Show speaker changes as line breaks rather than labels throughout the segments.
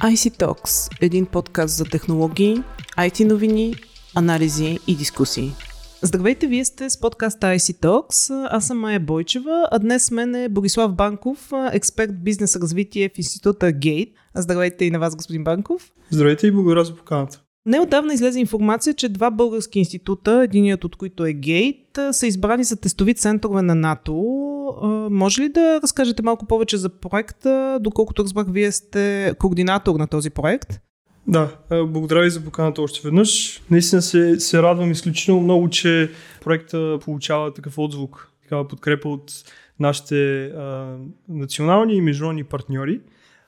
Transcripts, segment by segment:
IC Talks – един подкаст за технологии, IT новини, анализи и дискусии. Здравейте, вие сте с подкаста IC Talks. Аз съм Майя Бойчева, а днес с мен е Борислав Банков, експерт бизнес развитие в института Gate. Здравейте и на вас, господин Банков.
Здравейте и благодаря за поканата.
Неодавна излезе информация, че два български института, единият от които е Гейт, са избрани за тестови центрове на НАТО. Може ли да разкажете малко повече за проекта? Доколкото разбрах, вие сте координатор на този проект.
Да, благодаря ви за поканата още веднъж. Наистина се, се радвам изключително много, че проекта получава такъв отзвук, такава подкрепа от нашите а, национални и международни партньори.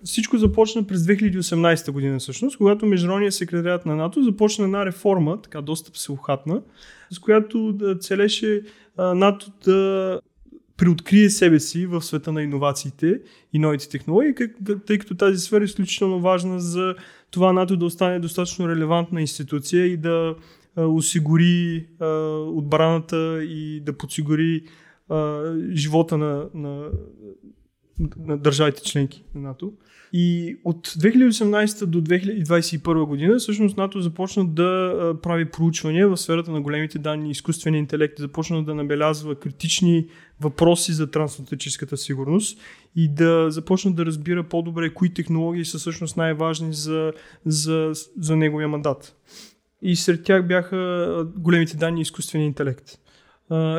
Всичко започна през 2018 година всъщност, когато Международният секретарят на НАТО започна една реформа, така доста всеохатна, с която да целеше НАТО да приоткрие себе си в света на иновациите и новите технологии, тъй като тази сфера е изключително важна за това НАТО да остане достатъчно релевантна институция и да осигури отбраната и да подсигури живота на, на, на държавите членки на НАТО. И от 2018 до 2021 година всъщност НАТО започна да прави проучвания в сферата на големите данни, изкуствения интелект, започна да набелязва критични въпроси за трансатлантическата сигурност и да започна да разбира по-добре кои технологии са всъщност най-важни за, за, за неговия мандат. И сред тях бяха големите данни и изкуствения интелект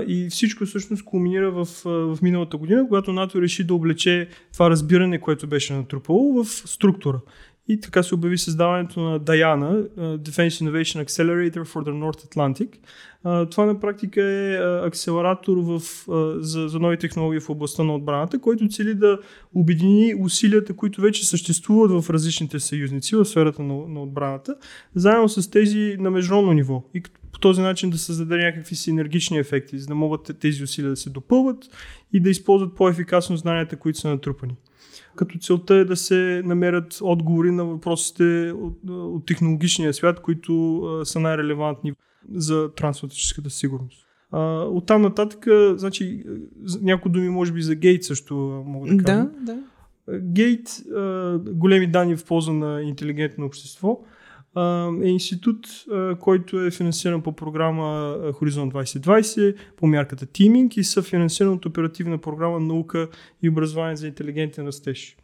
и всичко всъщност кулминира в, в миналата година, когато НАТО реши да облече това разбиране, което беше натрупало в структура. И така се обяви създаването на DIANA, Defense Innovation Accelerator for the North Atlantic. Това на практика е акселератор в, за, за нови технологии в областта на отбраната, който цели да обедини усилията, които вече съществуват в различните съюзници в сферата на, на отбраната, заедно с тези на международно ниво. И по този начин да създаде някакви синергични ефекти, за да могат тези усилия да се допълват и да използват по-ефикасно знанията, които са натрупани като целта е да се намерят отговори на въпросите от, от технологичния свят, които а, са най-релевантни за трансатлантическата сигурност. А, от там нататък, значи, някои думи може би за Гейт също мога да кажа.
Да, да.
Гейт, големи данни в полза на интелигентно общество, е институт, който е финансиран по програма Хоризонт 2020, по мярката Тиминг и съфинансиран от оперативна програма Наука и образование за интелигентен растеж.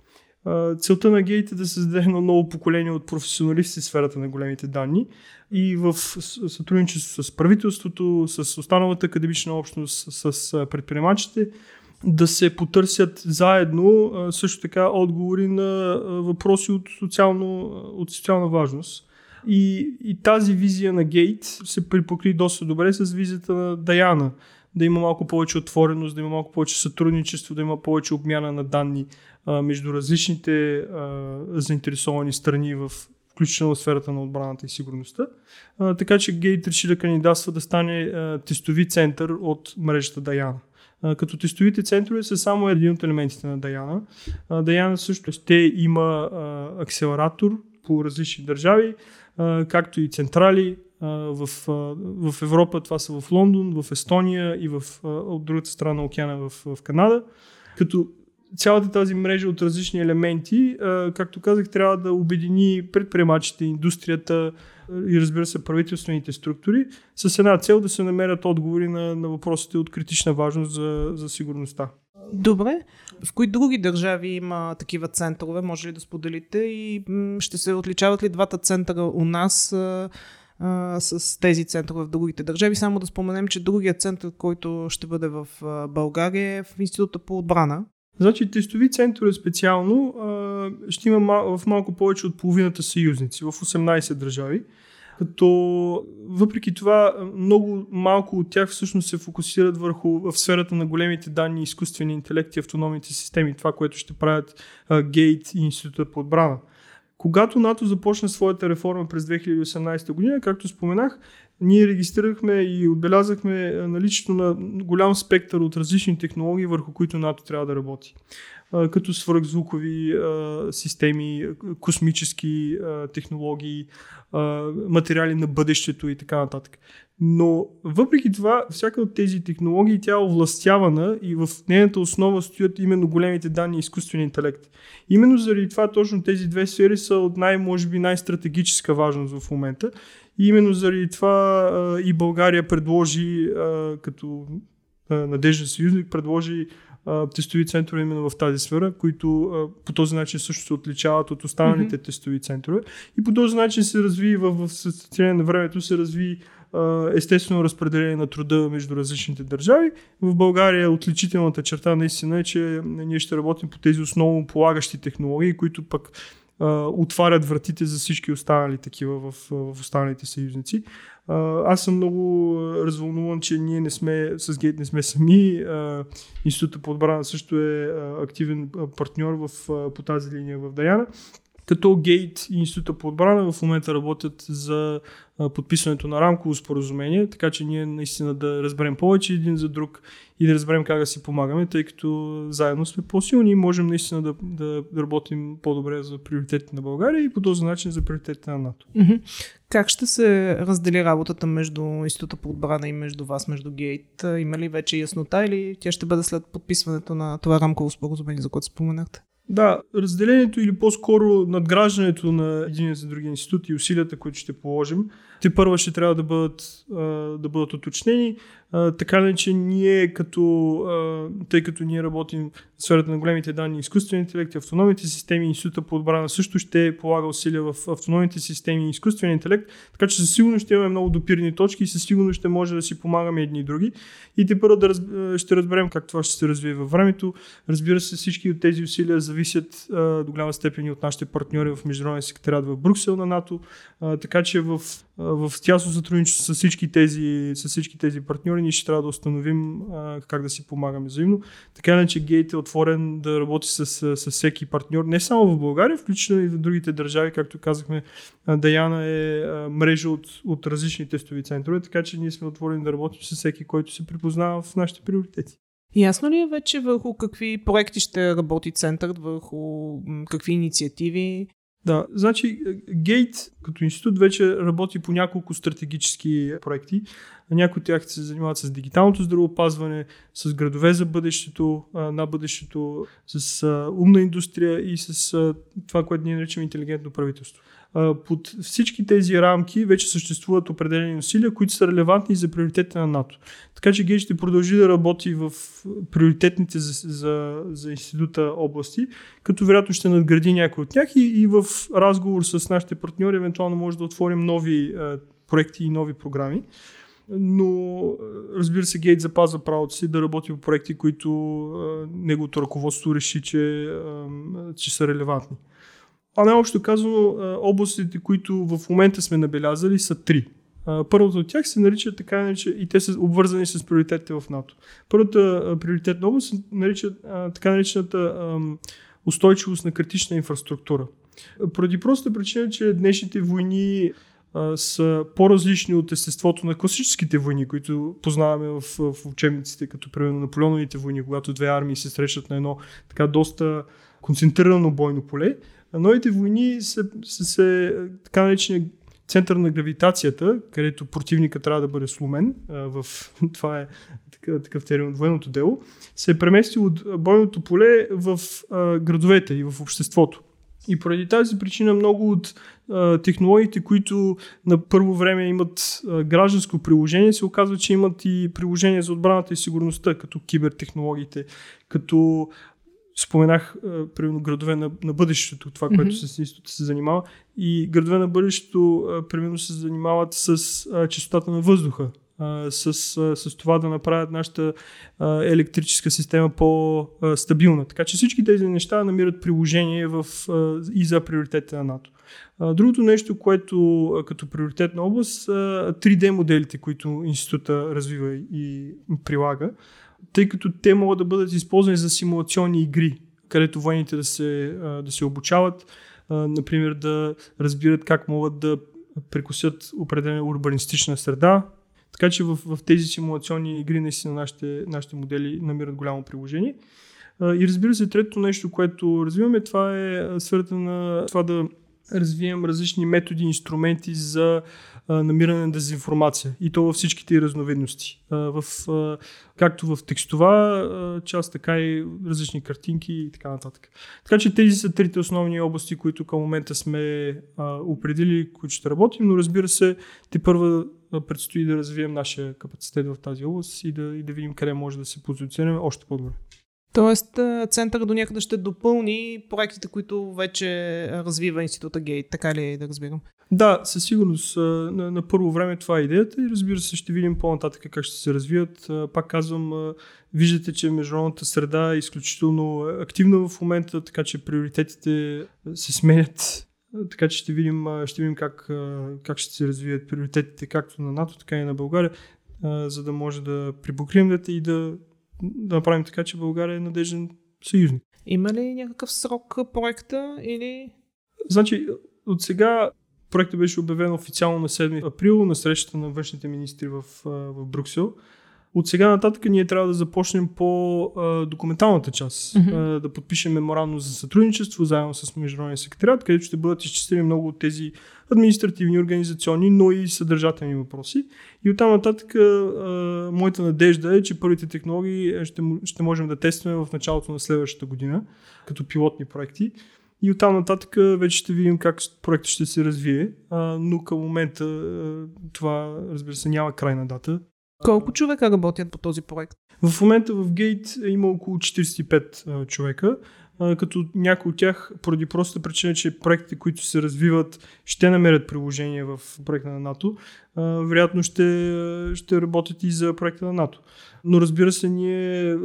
Целта на Гейт е да създаде едно ново поколение от професионалисти в сферата на големите данни и в сътрудничество с правителството, с останалата академична общност, с предприемачите, да се потърсят заедно също така отговори на въпроси от, социално, от социална важност. И, и тази визия на Гейт се припокри доста добре с визията на Даяна. Да има малко повече отвореност, да има малко повече сътрудничество, да има повече обмяна на данни а, между различните а, заинтересовани страни в включително сферата на отбраната и сигурността. А, така че Гейт реши да кандидатства да стане а, тестови център от мрежата Даяна. Като тестовите центрове са само един от елементите на Даяна. Даяна също ще има а, акселератор по различни държави както и централи в, в Европа. Това са в Лондон, в Естония и в, от другата страна на океана в, в Канада. Като цялата тази мрежа от различни елементи, както казах, трябва да обедини предприемачите, индустрията и разбира се правителствените структури с една цел да се намерят отговори на, на въпросите от критична важност за, за сигурността.
Добре. В кои други държави има такива центрове? Може ли да споделите? И ще се отличават ли двата центъра у нас а, с тези центрове в другите държави? Само да споменем, че другият център, който ще бъде в България е в Института по отбрана.
Значи тестови центрове специално а, ще има в малко повече от половината съюзници, в 18 държави като въпреки това много малко от тях всъщност се фокусират върху в сферата на големите данни, изкуствени интелекти, автономните системи, това, което ще правят Гейт и Института по отбрана. Когато НАТО започна своята реформа през 2018 година, както споменах, ние регистрирахме и отбелязахме наличието на голям спектър от различни технологии, върху които НАТО трябва да работи като свръхзвукови системи, космически технологии, материали на бъдещето и така нататък. Но въпреки това, всяка от тези технологии тя е овластявана и в нейната основа стоят именно големите данни и изкуствен интелект. Именно заради това точно тези две сфери са от най, може би, най-стратегическа важност в момента. И именно заради това и България предложи като а, надежда съюзник, предложи тестови центрове именно в тази сфера, които по този начин също се отличават от останалите mm-hmm. тестови центрове. И по този начин се разви в, в, в на времето се разви естествено разпределение на труда между различните държави. В България отличителната черта наистина е, че ние ще работим по тези основно полагащи технологии, които пък отварят вратите за всички останали такива в, в останалите съюзници. Аз съм много развълнуван, че ние не сме, с Гейт не сме сами. Института по отбрана също е активен партньор в, по тази линия в Даяна. Като Гейт и Института по отбрана в момента работят за подписването на рамково споразумение, така че ние наистина да разберем повече един за друг и да разберем как да си помагаме, тъй като заедно сме по-силни и можем наистина да, да, работим по-добре за приоритетите на България и по този начин за приоритетите на НАТО.
Как ще се раздели работата между Института по отбрана и между вас, между Гейт? Има ли вече яснота или тя ще бъде след подписването на това рамково споразумение, за което споменахте?
Да, разделението или по-скоро надграждането на един за други институт и усилията, които ще положим, те първа ще трябва да бъдат, да бъдат уточнени. Така ли, че ние като, тъй като ние работим в сферата на големите данни, изкуствен интелект автономните системи, Института по отбрана също ще полага усилия в автономните системи и изкуствен интелект, така че със сигурност ще имаме много допирни точки и със сигурност ще може да си помагаме едни и други. И те първо да раз... ще разберем как това ще се развие във времето. Разбира се, всички от тези усилия зависят до голяма степен от нашите партньори в Международния секретарят в Брюксел на НАТО, така че в в тясно сътрудничество с всички тези, с всички тези партньори ние ще трябва да установим а, как да си помагаме взаимно. Така че Гейт е отворен да работи с, с всеки партньор, не само в България, включително и в другите държави, както казахме, Даяна е а, мрежа от, от различни тестови центрове, така че ние сме отворени да работим с всеки, който се припознава в нашите приоритети.
Ясно ли е вече върху какви проекти ще работи центърът, върху какви инициативи?
Да, значи Гейт като институт вече работи по няколко стратегически проекти. Някои от тях се занимават с дигиталното здравеопазване, с градове за бъдещето, на бъдещето, с умна индустрия и с това, което ние наричаме интелигентно правителство под всички тези рамки вече съществуват определени усилия, които са релевантни за приоритетите на НАТО. Така че Гейт ще продължи да работи в приоритетните за, за, за института области, като вероятно ще надгради някои от тях и, и в разговор с нашите партньори евентуално може да отворим нови а, проекти и нови програми. Но разбира се, Гейт запазва правото си да работи по проекти, които а, неговото ръководство реши, че, а, че са релевантни. А най-общо казано, областите, които в момента сме набелязали, са три. Първото от тях се нарича така нарича, и те са обвързани с приоритетите в НАТО. Първата приоритетна област се нарича така наречената устойчивост на критична инфраструктура. Поради простата причина, че днешните войни а, са по-различни от естеството на класическите войни, които познаваме в, в учебниците, като примерно Наполеоновите войни, когато две армии се срещат на едно така доста концентрирано бойно поле. Новите войни са, са, са така наречения център на гравитацията, където противника трябва да бъде сломен, в, това е такъв, такъв термин от военното дело, се е преместил от бойното поле в а, градовете и в обществото. И поради тази причина много от а, технологиите, които на първо време имат а, гражданско приложение, се оказва, че имат и приложение за отбраната и сигурността, като кибертехнологиите, като споменах, примерно, градове на, на бъдещето, това, mm-hmm. което с института се занимава. И градове на бъдещето, примерно, се занимават с а, чистотата на въздуха, а, с, с това да направят нашата електрическа система по-стабилна. Така че всички тези неща намират приложение в, и за приоритетите на НАТО. Другото нещо, което като приоритетна област, а, 3D моделите, които института развива и прилага тъй като те могат да бъдат използвани за симулационни игри, където военните да се, да се обучават, например да разбират как могат да прекусят определена урбанистична среда. Така че в, в тези симулационни игри наистина нашите, нашите модели намират голямо приложение. И разбира се, третото нещо, което развиваме, това е сферата на това да развием различни методи, инструменти за намиране на дезинформация и то във всичките разновидности. В, както в текстова част, така и различни картинки и така нататък. Така че тези са трите основни области, които към момента сме определили, които ще работим, но разбира се, те първа предстои да развием нашия капацитет в тази област и да, и да видим къде може да се позиционираме още по-добре.
Тоест, център до някъде ще допълни проектите, които вече развива института Гейт, така ли да разбирам?
Да, със сигурност. На, на първо време това е идеята и разбира се ще видим по-нататък как ще се развият. Пак казвам, виждате, че международната среда е изключително активна в момента, така че приоритетите се сменят. Така че ще видим, ще видим как, как ще се развият приоритетите както на НАТО, така и на България, за да може да припокрием и да да направим така, че България е надежден съюзник.
Има ли някакъв срок проекта или...
Значи, от сега проектът беше обявен официално на 7 април на срещата на външните министри в, в Брюксел. От сега нататък ние трябва да започнем по а, документалната част. Mm-hmm. А, да подпишем меморандум за сътрудничество заедно с Международния секретарят, където ще бъдат изчислени много от тези административни, организационни, но и съдържателни въпроси. И оттам нататък а, моята надежда е, че първите технологии ще, ще можем да тестваме в началото на следващата година, като пилотни проекти. И оттам нататък вече ще видим как проектът ще се развие, а, но към момента а, това, разбира се, няма крайна дата.
Колко човека работят по този проект?
В момента в Гейт има около 45 а, човека, като някои от тях, поради простата причина, че проектите, които се развиват, ще намерят приложение в проекта на НАТО, вероятно ще, ще работят и за проекта на НАТО. Но разбира се, ние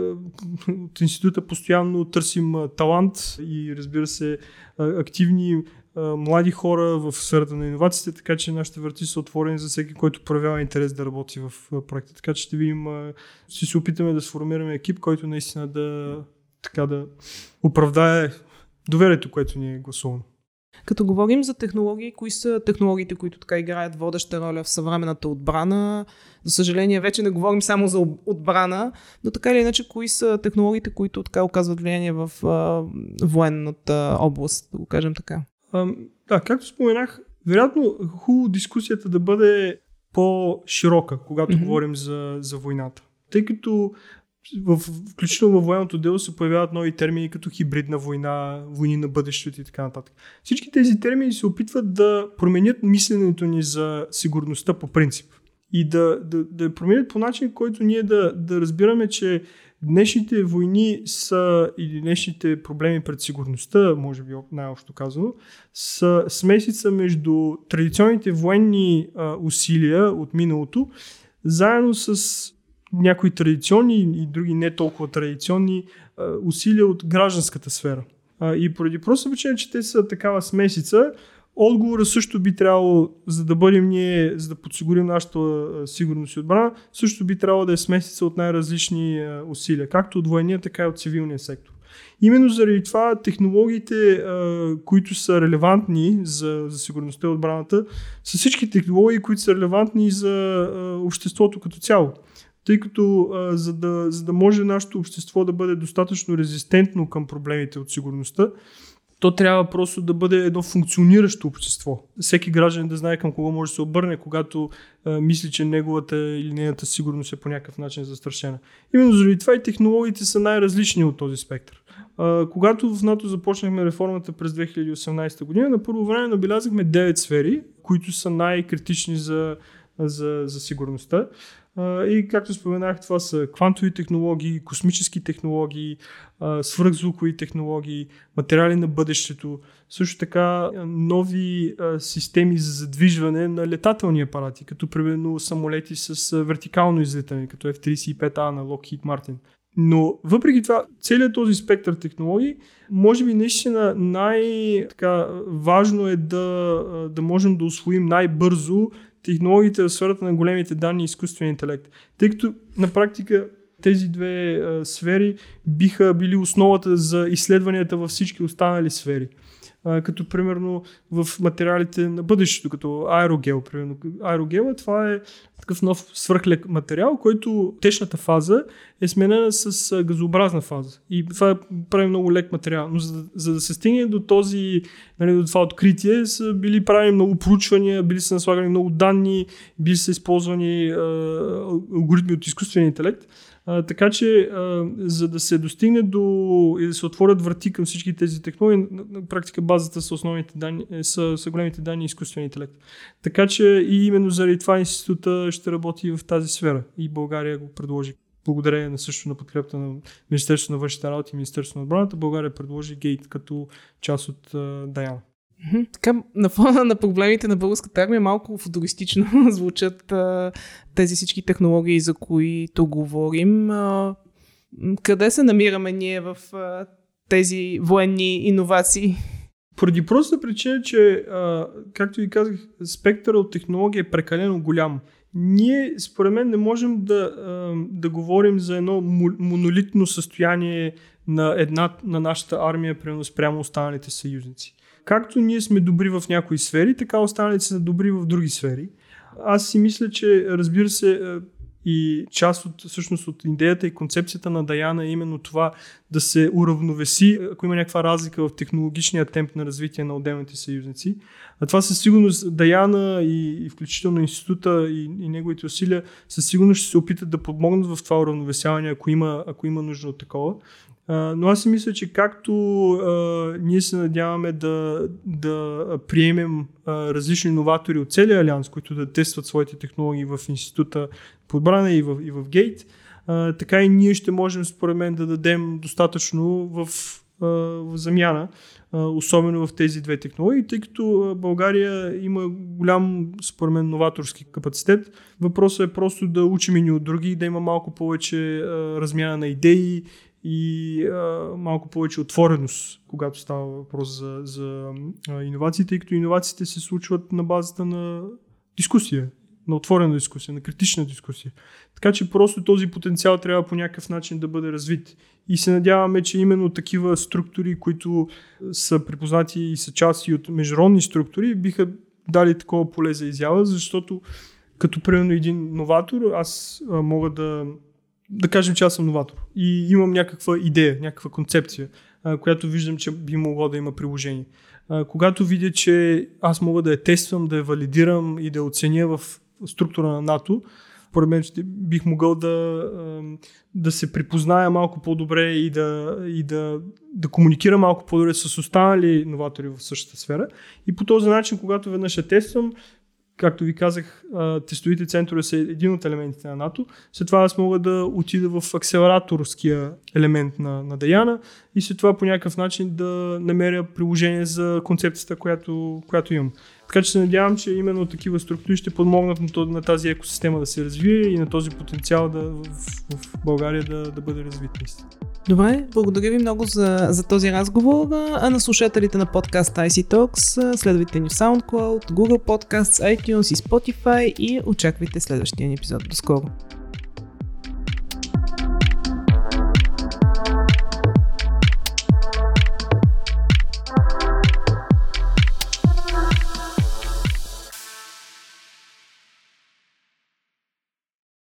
от института постоянно търсим талант и разбира се активни млади хора в сферата на иновациите, така че нашите врати са отворени за всеки, който проявява интерес да работи в проекта. Така че ще видим, ще се опитаме да сформираме екип, който наистина да, така да оправдае доверието, което ни е гласувано.
Като говорим за технологии, кои са технологиите, които така играят водеща роля в съвременната отбрана? За съжаление, вече не говорим само за отбрана, но така или иначе, кои са технологиите, които така оказват влияние в а, военната област, да го кажем така?
А, да, както споменах, вероятно хубаво дискусията да бъде по-широка, когато mm-hmm. говорим за, за войната. Тъй като в, включително във военното дело се появяват нови термини като хибридна война, войни на бъдещето и така нататък. Всички тези термини се опитват да променят мисленето ни за сигурността по принцип. И да, да, да променят по начин, който ние да, да разбираме, че Днешните войни са, или днешните проблеми пред сигурността, може би най-общо казано, са смесица между традиционните военни а, усилия от миналото, заедно с някои традиционни и други не толкова традиционни а, усилия от гражданската сфера. А, и поради просто причина, че те са такава смесица, Отговора също би трябвало, за да бъдем ние, за да подсигурим нашата сигурност и отбрана, също би трябвало да е смесица от най-различни усилия, както от военния, така и от цивилния сектор. Именно заради това технологиите, които са релевантни за, за сигурността и отбраната, са всички технологии, които са релевантни за обществото като цяло. Тъй като за, да, за да може нашето общество да бъде достатъчно резистентно към проблемите от сигурността, то трябва просто да бъде едно функциониращо общество. Всеки граждан да знае към кого може да се обърне, когато а, мисли, че неговата или нейната сигурност е по някакъв начин застрашена. Именно заради това и технологиите са най-различни от този спектър. А, когато в НАТО започнахме реформата през 2018 година, на първо време набелязахме 9 сфери, които са най-критични за, за, за сигурността. И както споменах, това са квантови технологии, космически технологии, свръхзвукови технологии, материали на бъдещето, също така нови системи за задвижване на летателни апарати, като примерно самолети с вертикално излитане, като F-35A на Lockheed Martin. Но въпреки това, целият този спектър технологии, може би наистина най-важно е да, да можем да освоим най-бързо технологиите в сферата на големите данни и изкуствен интелект. Тъй като на практика тези две а, сфери биха били основата за изследванията във всички останали сфери. Като примерно в материалите на бъдещето, като аерогел. Примерно. Аерогела това е такъв нов свръхлек материал, който течната фаза е сменена с газообразна фаза. И това прави много лек материал. Но за, за да се стигне до този, нали, до това откритие, са били правени много проучвания, били са наслагани много данни, били са използвани а, алгоритми от изкуствения интелект. А, така че, а, за да се достигне до и да се отворят врати към всички тези технологии, на, на практика базата са основните данни, е, са, са големите данни и изкуствен интелект. Така че и именно заради това института ще работи в тази сфера и България го предложи. Благодарение на също на подкрепата на Министерството на външните работи и Министерството на отбраната, България предложи Гейт като част от Даяна.
Така, на фона на проблемите на българската армия малко футуристично звучат а, тези всички технологии, за които говорим. А, къде се намираме ние в а, тези военни иновации?
Поради проста причина, че, а, както ви казах, спектъра от технология е прекалено голям. Ние, според мен, не можем да, да говорим за едно монолитно състояние на, една, на нашата армия, прямо спрямо останалите съюзници както ние сме добри в някои сфери, така останалите са добри в други сфери. Аз си мисля, че разбира се е, и част от, всъщност, от идеята и концепцията на Даяна е именно това да се уравновеси, ако има някаква разлика в технологичния темп на развитие на отделните съюзници. А това със сигурност Даяна и, и включително института и, и неговите усилия със сигурност ще се опитат да помогнат в това уравновесяване, ако има, ако има нужда от такова но аз си мисля, че както ние се надяваме да, да приемем различни новатори от целия Алианс, които да тестват своите технологии в института по отбрана и в, Гейт, така и ние ще можем според мен да дадем достатъчно в, в замяна, особено в тези две технологии, тъй като България има голям, според мен, новаторски капацитет. Въпросът е просто да учим и от други, да има малко повече размяна на идеи и а, малко повече отвореност, когато става въпрос за, за а, иновациите, тъй като иновациите се случват на базата на дискусия, на отворена дискусия, на критична дискусия. Така че просто този потенциал трябва по някакъв начин да бъде развит. И се надяваме, че именно такива структури, които са припознати и са части от международни структури, биха дали такова поле за изява, защото като примерно един новатор, аз а, мога да да кажем, че аз съм новатор и имам някаква идея, някаква концепция, която виждам, че би могло да има приложение. Когато видя, че аз мога да я тествам, да я валидирам и да я оценя в структура на НАТО, според мен бих могъл да, да се припозная малко по-добре и, да, и да, да комуникира малко по-добре с останали новатори в същата сфера. И по този начин, когато веднъж я тествам, както ви казах, тестовите центрове са един от елементите на НАТО. След това аз мога да отида в акселераторския елемент на, на Даяна и след това по някакъв начин да намеря приложение за концепцията, която, която имам. Така че се надявам, че именно такива структури ще подмогнат на, на тази екосистема да се развие и на този потенциал да, в, в България да, да бъде развит.
Добре, благодаря ви много за, за този разговор. А на слушателите на подкаст IC Talks следвайте ни в SoundCloud, Google Podcasts, iTunes и Spotify и очаквайте следващия епизод. До скоро!